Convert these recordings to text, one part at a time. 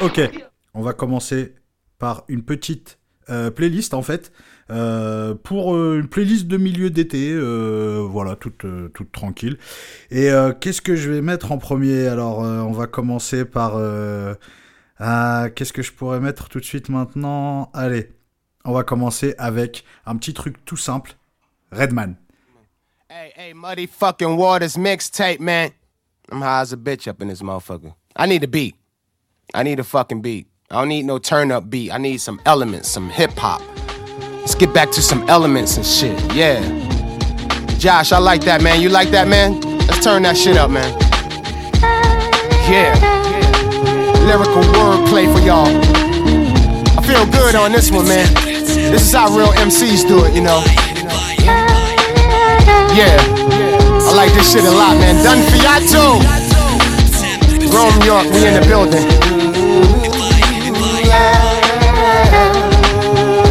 Ok, on va commencer par une petite euh, playlist en fait. Euh, pour euh, une playlist de milieu d'été, voilà, toute, toute tranquille. Et qu'est-ce que je vais mettre en premier? Alors, on va commencer par... ah, qu'est-ce que je pourrais mettre tout de suite maintenant? Allez, on va commencer avec un petit truc tout simple. Redman. Hey, hey, Muddy fucking Waters mixtape, man. I'm high as a bitch up in this motherfucker. I need a beat. I need a fucking beat. I don't need no turn up beat. I need some elements, some hip hop. Let's get back to some elements and shit. Yeah. Josh, I like that, man. You like that, man? Let's turn that shit up, man. Yeah. Lyrical wordplay for y'all. I feel good on this one, man. This is how real MCs do it, you know. Yeah. I like this shit a lot, man. Done Fiato. Rome, York, we in the building.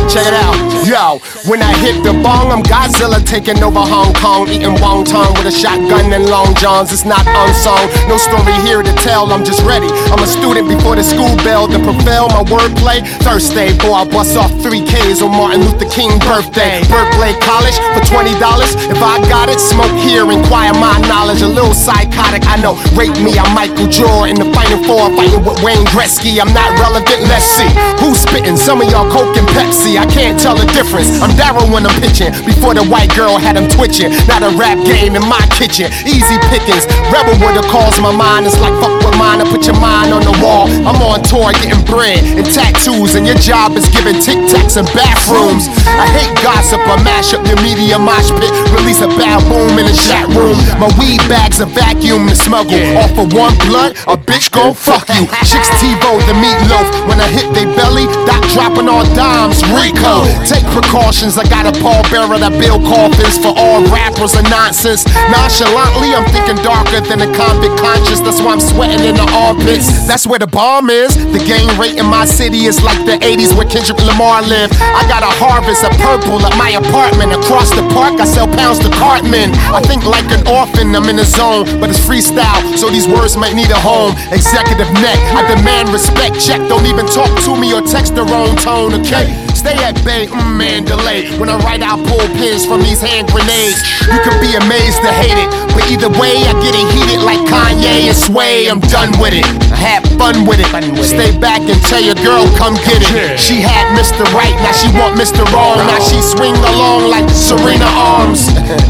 Check it out. Yo, when I hit the bong, I'm Godzilla taking over Hong Kong, eating wonton with a shotgun and long johns. It's not unsung, no story here to tell. I'm just ready. I'm a student before the school bell to propel my wordplay. Thursday, boy, I bust off three Ks on Martin Luther King birthday. Berkeley College for twenty dollars. If I got it, smoke here, inquire my knowledge. A little psychotic, I know. Rate me, I'm Michael Jordan. In the final four, fighting with Wayne Gretzky. I'm not relevant. Let's see who's spitting. Some of y'all Coke and Pepsi. I can't tell the difference. I'm Daryl when I'm pitching. Before the white girl had him twitching. Not a rap game in my kitchen. Easy pickings. Rebel that calls my mind. It's like fuck with mine. I put your mind on the wall. I'm on tour getting bread and tattoos, and your job is giving tic tacs and bathrooms. I hate gossip. I mash up your media mosh pit. In the chat room. My weed bag's a vacuum to smuggle. Off of one blunt, a bitch gon' fuck you. Chicks TiVo the meatloaf. When I hit they belly, doc dropping all dimes. Rico, take precautions. I got a pallbearer that build coffins for all rappers and nonsense. Nonchalantly, I'm thinking darker than a convict conscious. That's why I'm sweating in the armpits. That's where the bomb is. The gang rate in my city is like the 80s where Kendrick Lamar lived. I got a harvest of purple at my apartment. Across the park, I sell pounds to Cartman. I think like an orphan, I'm in the zone, but it's freestyle, so these words might need a home. Executive neck, I demand respect. Check, don't even talk to me or text the wrong tone, okay? Stay at bay, mm, man, delay. When I write, I pull pins from these hand grenades. You could be amazed to hate it, but either way, I get it heated like Kanye and Sway. I'm done with it. I had fun with it. Stay back and tell your girl, come get it. She had Mr. Right, now she want Mr. Wrong. Now she swing along like Serena Arms.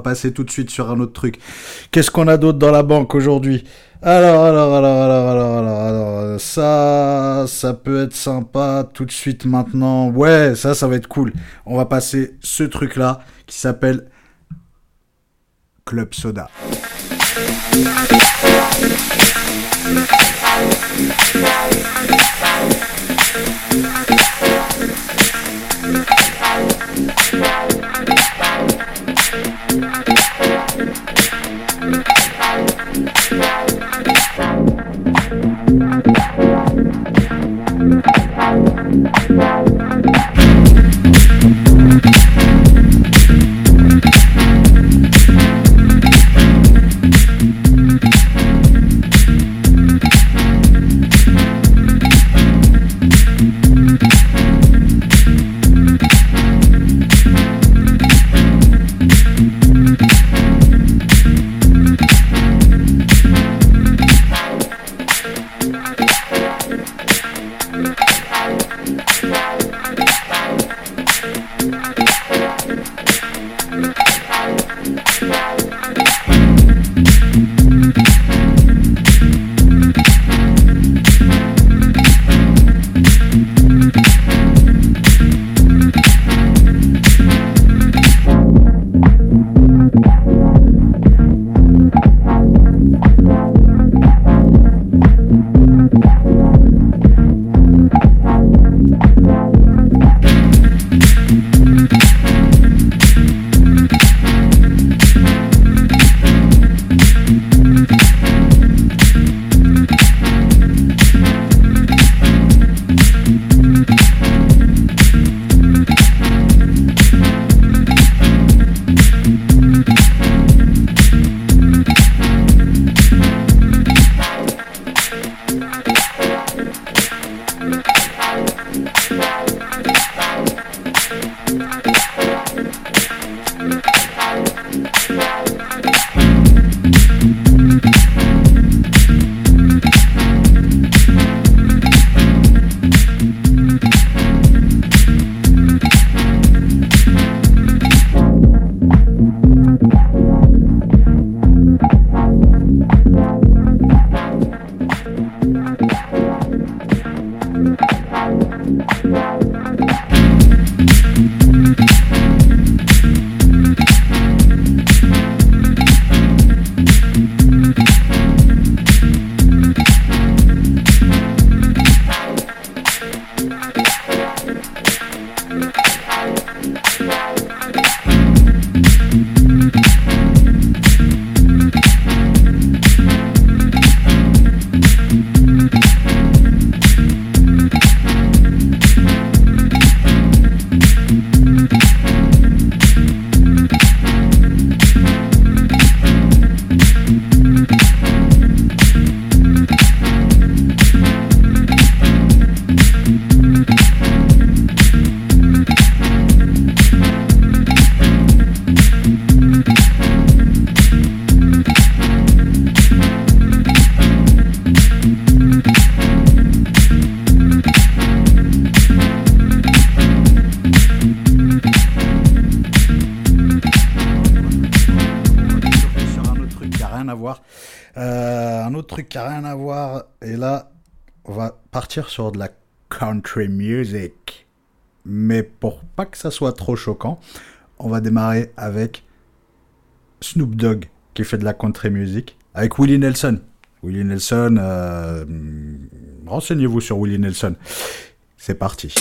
passer tout de suite sur un autre truc. Qu'est-ce qu'on a d'autre dans la banque aujourd'hui? Alors, alors, alors, alors, alors, alors, alors, ça, ça peut être sympa tout de suite maintenant. Ouais, ça, ça va être cool. On va passer ce truc-là qui s'appelle Club Soda. Bye. Et là, on va partir sur de la country music. Mais pour pas que ça soit trop choquant, on va démarrer avec Snoop Dogg qui fait de la country music avec Willie Nelson. Willie Nelson, euh, renseignez-vous sur Willie Nelson. C'est parti.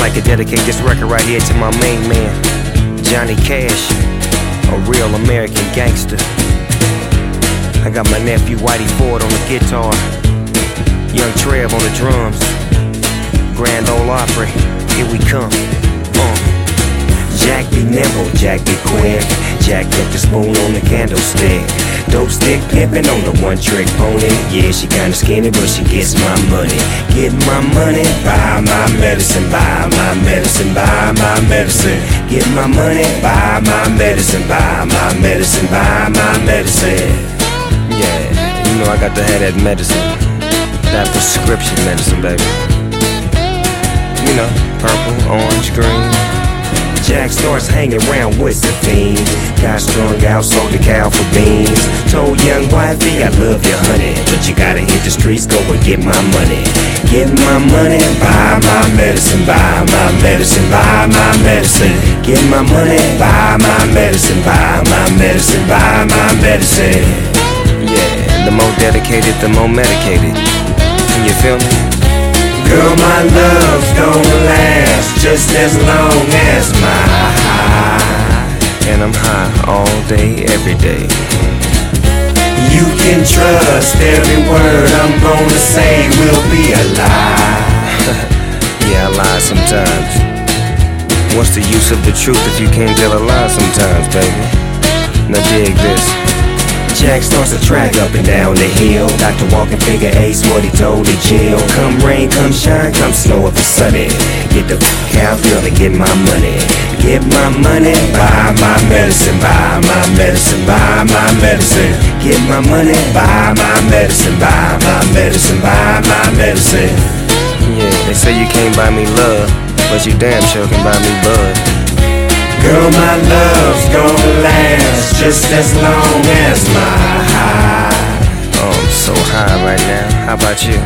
Like dedicate this record right here to my main man, Johnny Cash, a real American gangster. I got my nephew Whitey Ford on the guitar, young Trev on the drums, Grand Ole Opry, here we come. Uh. Jack be nimble, Jack be quick. Jack put the spoon on the candlestick. Dope stick pimpin' on the one trick pony. Yeah, she kinda skinny, but she gets my money. Get my money, buy my medicine, buy my medicine, buy my medicine. Get my money, buy my medicine, buy my medicine, buy my medicine. I got to have that medicine. That prescription medicine, baby. You know, purple, orange, green. Jack starts hanging around with the fiends. Got strung out, sold the cow for beans. Told young wifey, I love you, honey. But you gotta hit the streets, go and get my money. Get my money, buy my medicine, buy my medicine, buy my medicine. Get my money, buy my medicine, buy my medicine, buy my medicine. The more dedicated, the more medicated. Can you feel me? Girl, my love's gonna last just as long as my high. And I'm high all day, every day. You can trust every word I'm gonna say will be a lie. yeah, I lie sometimes. What's the use of the truth if you can't tell a lie sometimes, baby? Now dig this. Jack starts to track up and down the hill. Dr. Walking figure ace what he told the jail. Come rain, come shine, come snow if it's sunny. Get the f out field and get my money. Get my money, buy my medicine, buy my medicine, buy my medicine. Get my money, buy my medicine, buy my medicine, buy my medicine. Yeah, they say you can't buy me love, but you damn sure can buy me bud. Girl, my love's gonna last just as long as my high. Oh, I'm so high right now. How about you?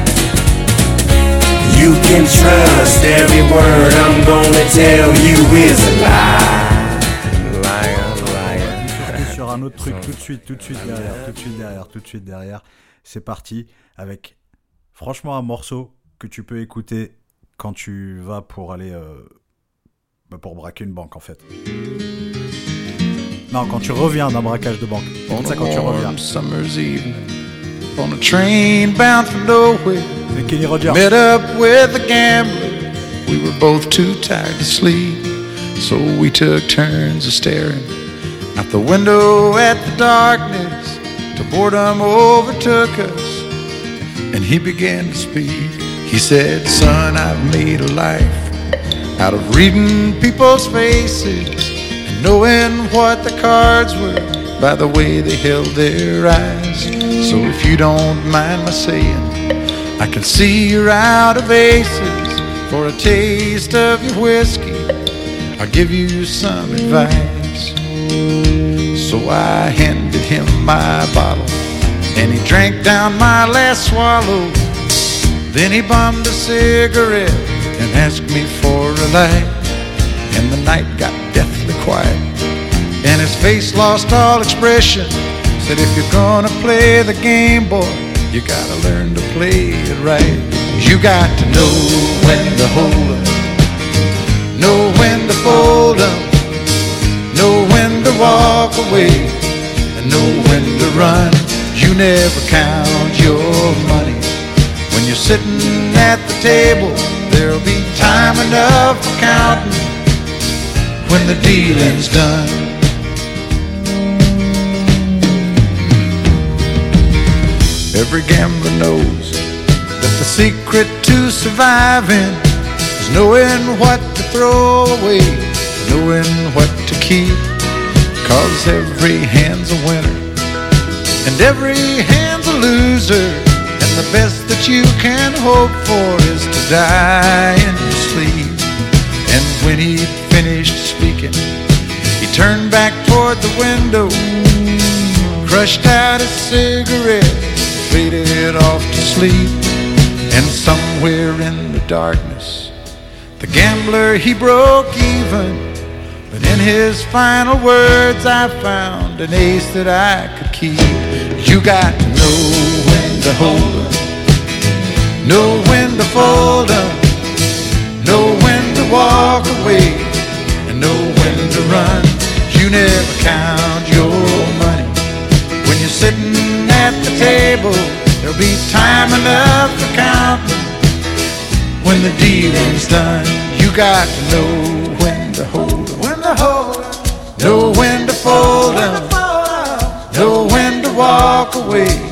You can trust every word I'm gonna tell you is a lie. Liar, liar. Sur un autre truc tout de suite, tout de suite derrière, tout de suite derrière, tout de suite derrière. C'est parti avec franchement un morceau que tu peux écouter quand tu vas pour aller euh, bah, pour braquer une banque en fait. Non, quand tu reviens d'un braquage de banque. Écoute ça quand tu reviens. summer's evening on a train bound for nowhere. C'est Kenny Rogers. Met up with a gambler. We were both too tired to sleep, so we took turns of staring out the window at the darkness. Till boredom overtook us, and he began to speak. He said, "Son, I've made a life out of reading people's faces and knowing what the cards were by the way they held their eyes. So if you don't mind my saying, I can see you're out of aces. For a taste of your whiskey, I'll give you some advice. So I handed him my bottle, and he drank down my last swallow. Then he bummed a cigarette and asked me for a light. And the night got deathly quiet, and his face lost all expression. Said, if you're gonna play the game, boy, you gotta learn to play it right. You got to know when to hold up, know when to fold up, know when to walk away, and know when to run. You never count your money when you're sitting at the table. There'll be time enough for counting when the dealing's done. Every gambler knows that the secret to surviving is knowing what to throw away, knowing what to keep. Cause every hand's a winner and every hand's a loser. The best that you can hope for is to die in your sleep. And when he finished speaking, he turned back toward the window, crushed out a cigarette, faded off to sleep. And somewhere in the darkness, the gambler he broke even. But in his final words, I found an ace that I could keep. You got to know when to hold 'em, know when to fold 'em, know when to walk away, and know when to run. You never count your money when you're sitting at the table. There'll be time enough for counting when the dealing's done. You got to know when to hold 'em, when to hold 'em, know when to fold 'em, know when to walk away,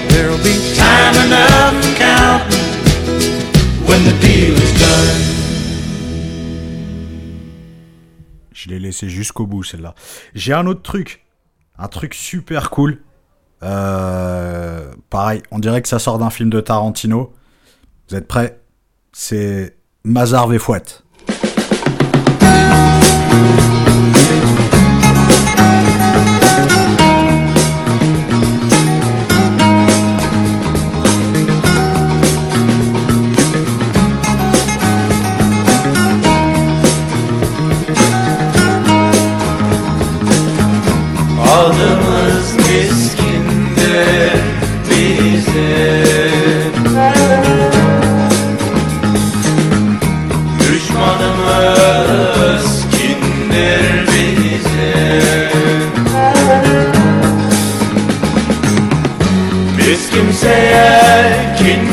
Laissé jusqu'au bout celle-là. J'ai un autre truc. Un truc super cool. Euh, pareil, on dirait que ça sort d'un film de Tarantino. Vous êtes prêts? C'est Mazar Fouette. Biz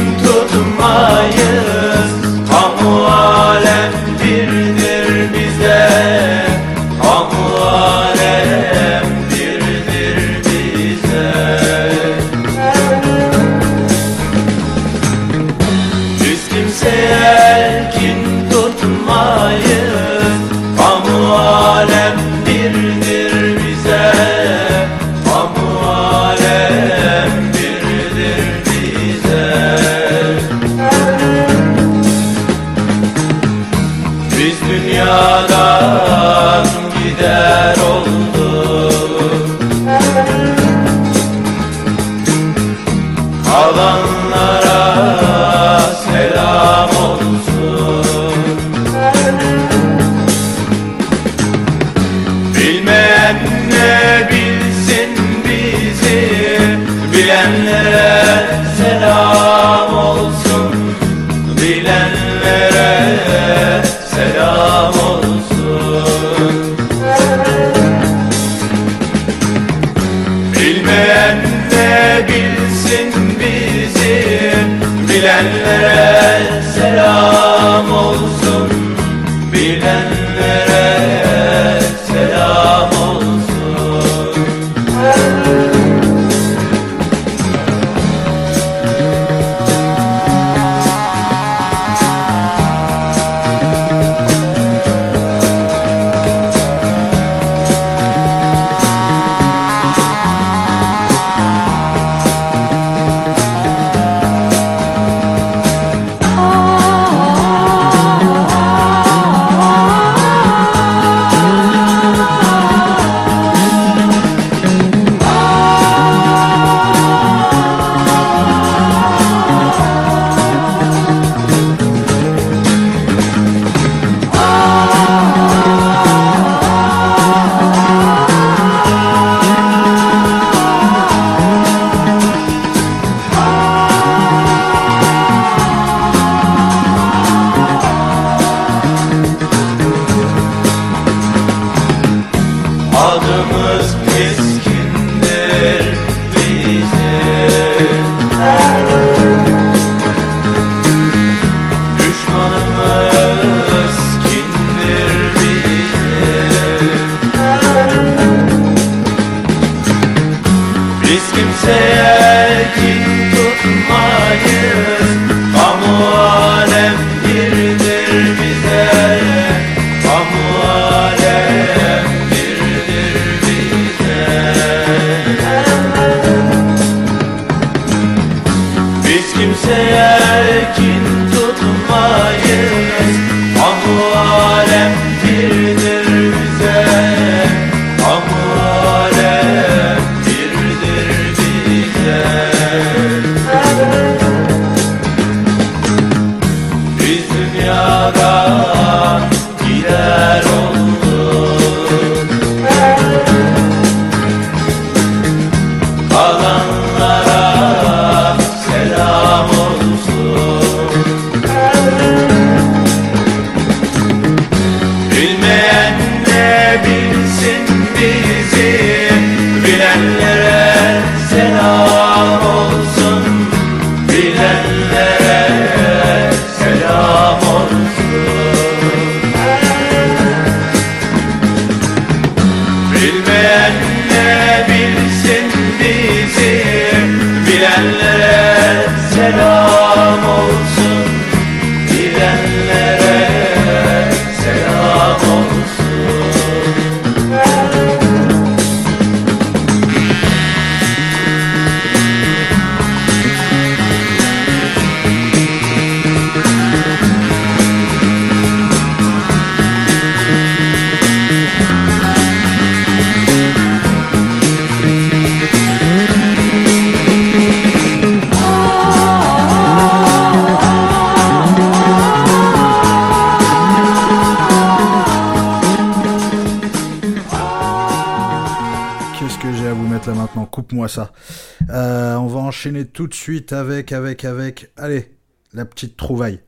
tout de suite avec, avec, avec, allez, la petite trouvaille.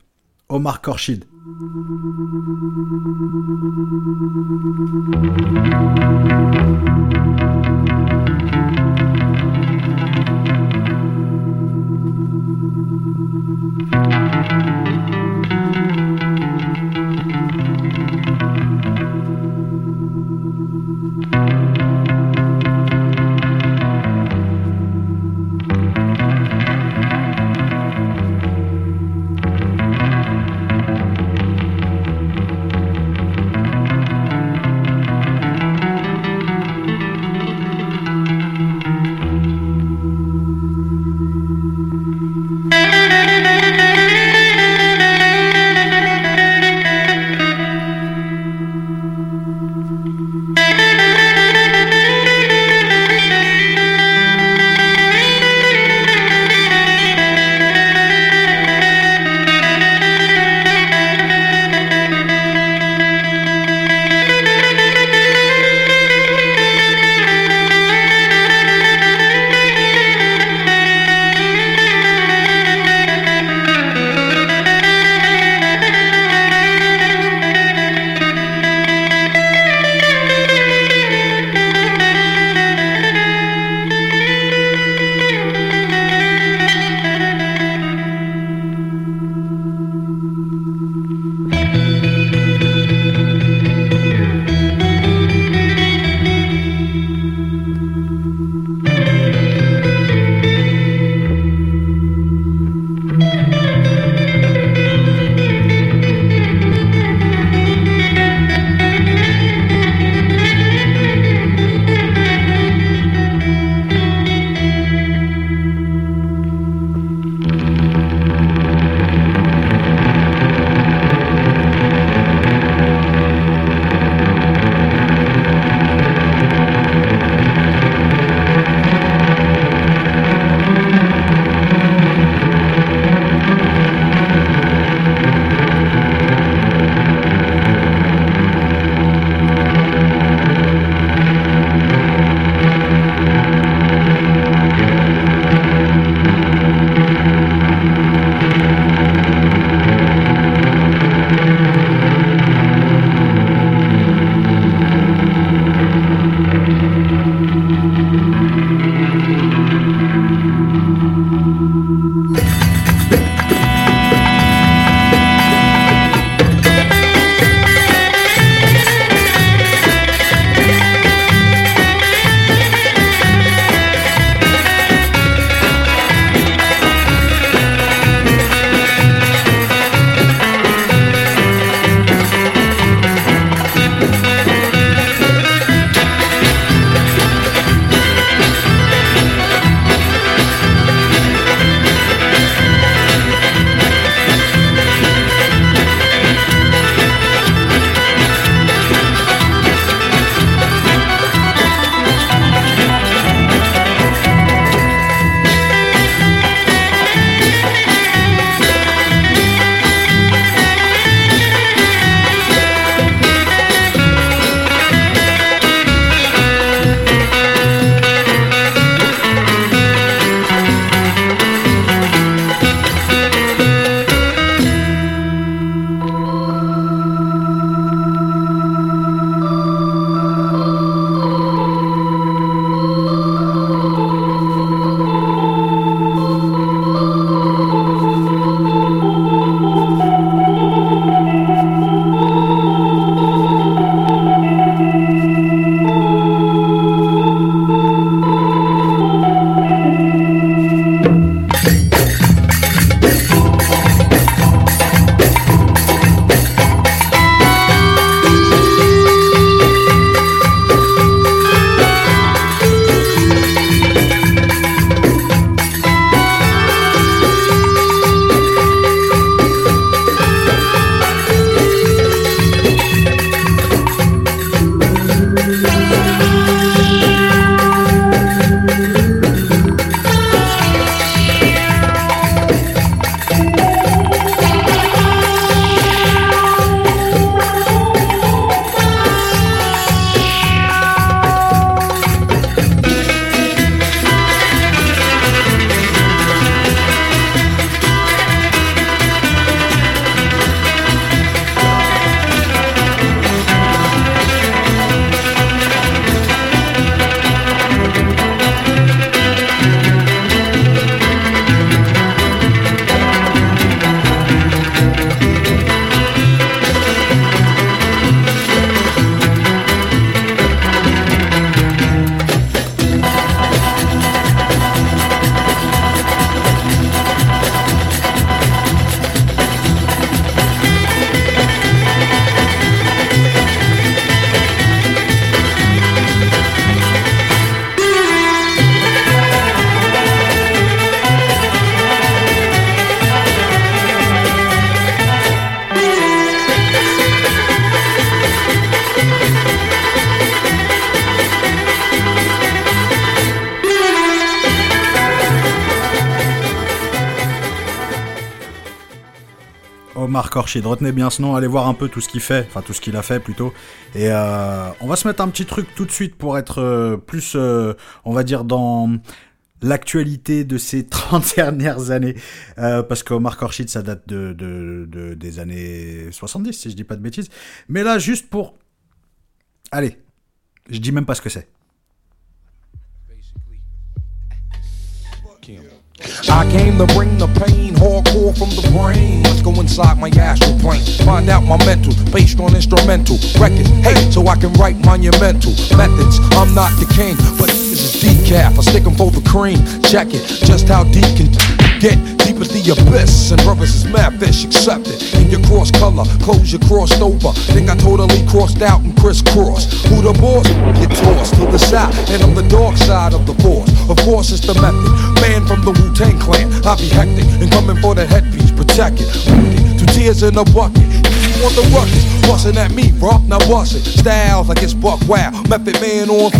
Omar Korchid. Retenez bien ce nom, allez voir un peu tout ce qu'il fait, enfin tout ce qu'il a fait plutôt. Et euh, on va se mettre un petit truc tout de suite pour être euh, plus, euh, on va dire, dans l'actualité de ces 30 dernières années. Euh, parce qu'Omar Korshid, ça date de, de, de- des années 70, si je dis pas de bêtises. Mais là, juste pour... Allez, je dis même pas ce que c'est. I came to bring the pain hardcore from the brain. Let's go inside my astral plane. Find out my mental, based on instrumental records. Hey, so I can write monumental methods. I'm not the king, but this is decaf. I stick 'em for the cream. Check it, just how deep can get. Deep as the abyss. And brothers is mad fish, accept it. In your cross color, clothes you crossed over. Think I totally crossed out and crisscrossed. Who the boss? Get tossed to the side. And on the dark side of the force. Of course, it's the method. Man from the Wu Tang clan. I be hectic and coming for the headpiece. Protect it. Two tears in a bucket. You want the ruckus? Bustin' at me, bro. Now bust it. Styles like it's buck wow. Method man on.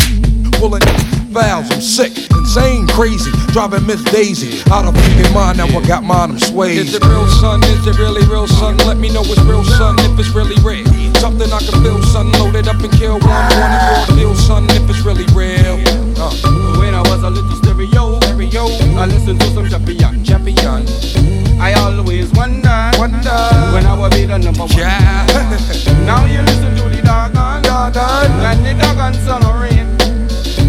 Pulling fouls. I'm sick, insane, crazy. Driving Miss Daisy out of fucking mind. Now I got mine. I'm swayed. Is it real, son? Is it really real, son? Let me know it's real, son, if it's really real. Something I can feel, son. Load it up and kill one. One and four feel, son, if it's really real. Uh. When I was a little stereo, stereo, I listened to some champion, champion. I always wonder, wonder when I will be the number one. Yeah. Now you listen to the doggone, doggone, and the doggone son of rain.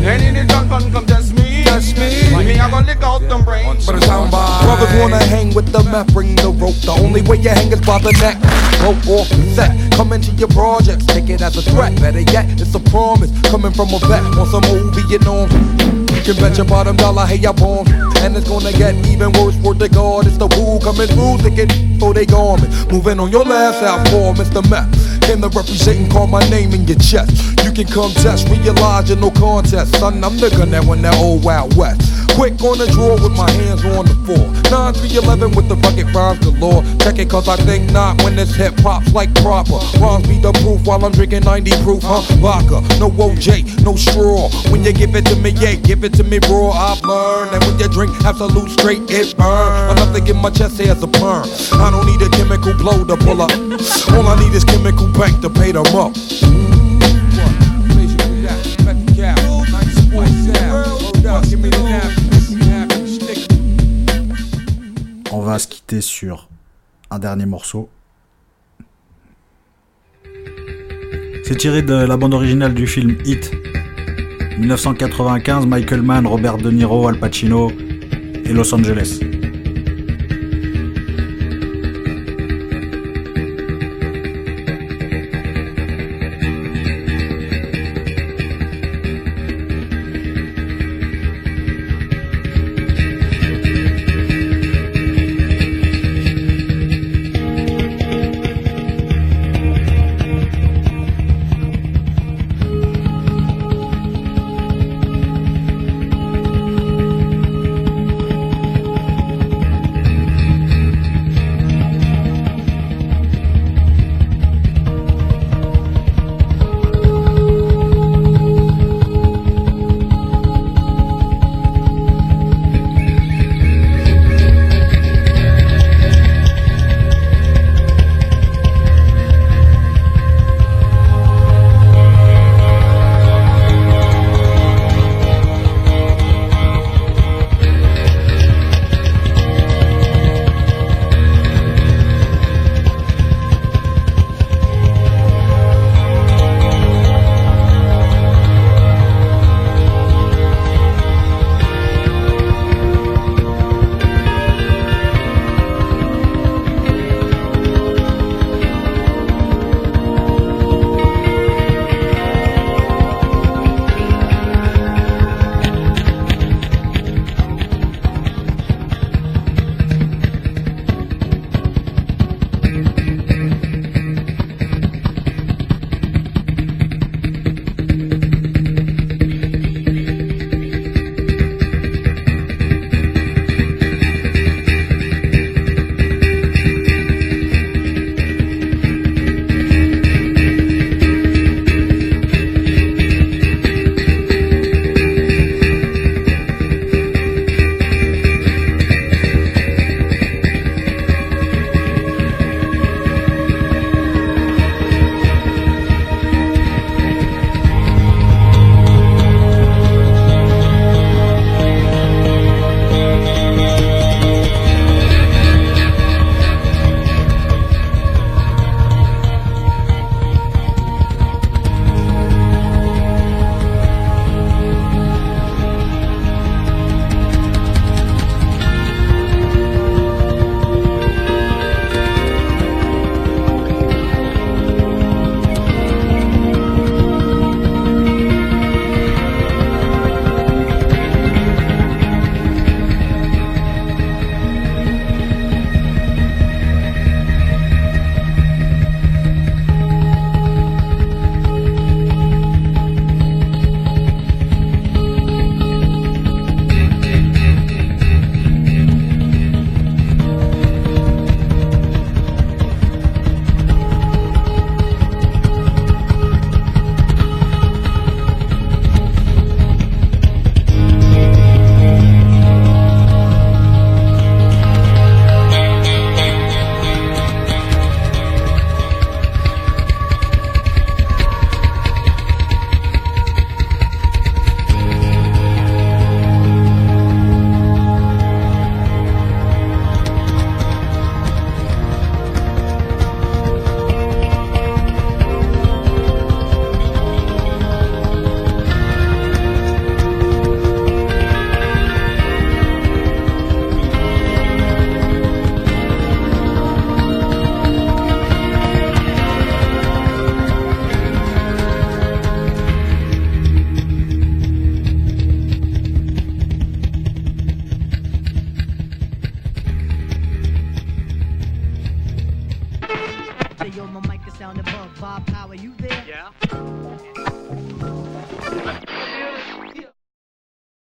And in the gun come test me, test me. Like me, I gonna lick out them brains. But it's how Brothers wanna hang with the map, bring the rope. The only way you hang is by the neck. Rope off the set, come into your projects, take it as a threat. Better yet, it's a promise coming from a vet on some movie, you know. You can bet your bottom dollar, hey, I bomb. And it's gonna get even worse, word to God. It's the woo coming through, thinking, so they garment. Moving on your last out for Mr. Meth. Came to represent and call my name in your chest. You can come test, realize you're no contest. Son, I'm the gun that won that old Wild West. Quick on the draw with my hands on the floor. 9 3 11 with the bucket rhymes galore. Check it cause I think not when this hip hop's like proper. Rhymes be the proof while I'm drinking 90 proof, huh? Vodka, no OJ, no straw. When you give it to me, yeah, give it to me raw. I've learned that when you drink absolute straight, it burn. Enough to get my chest hair a perm. I don't need a chemical blow to pull up. All I need is chemical bank to pay them up. On va se quitter sur un dernier morceau. C'est tiré de la bande originale du film Hit. 1995, Michael Mann, Robert De Niro, Al Pacino et Los Angeles.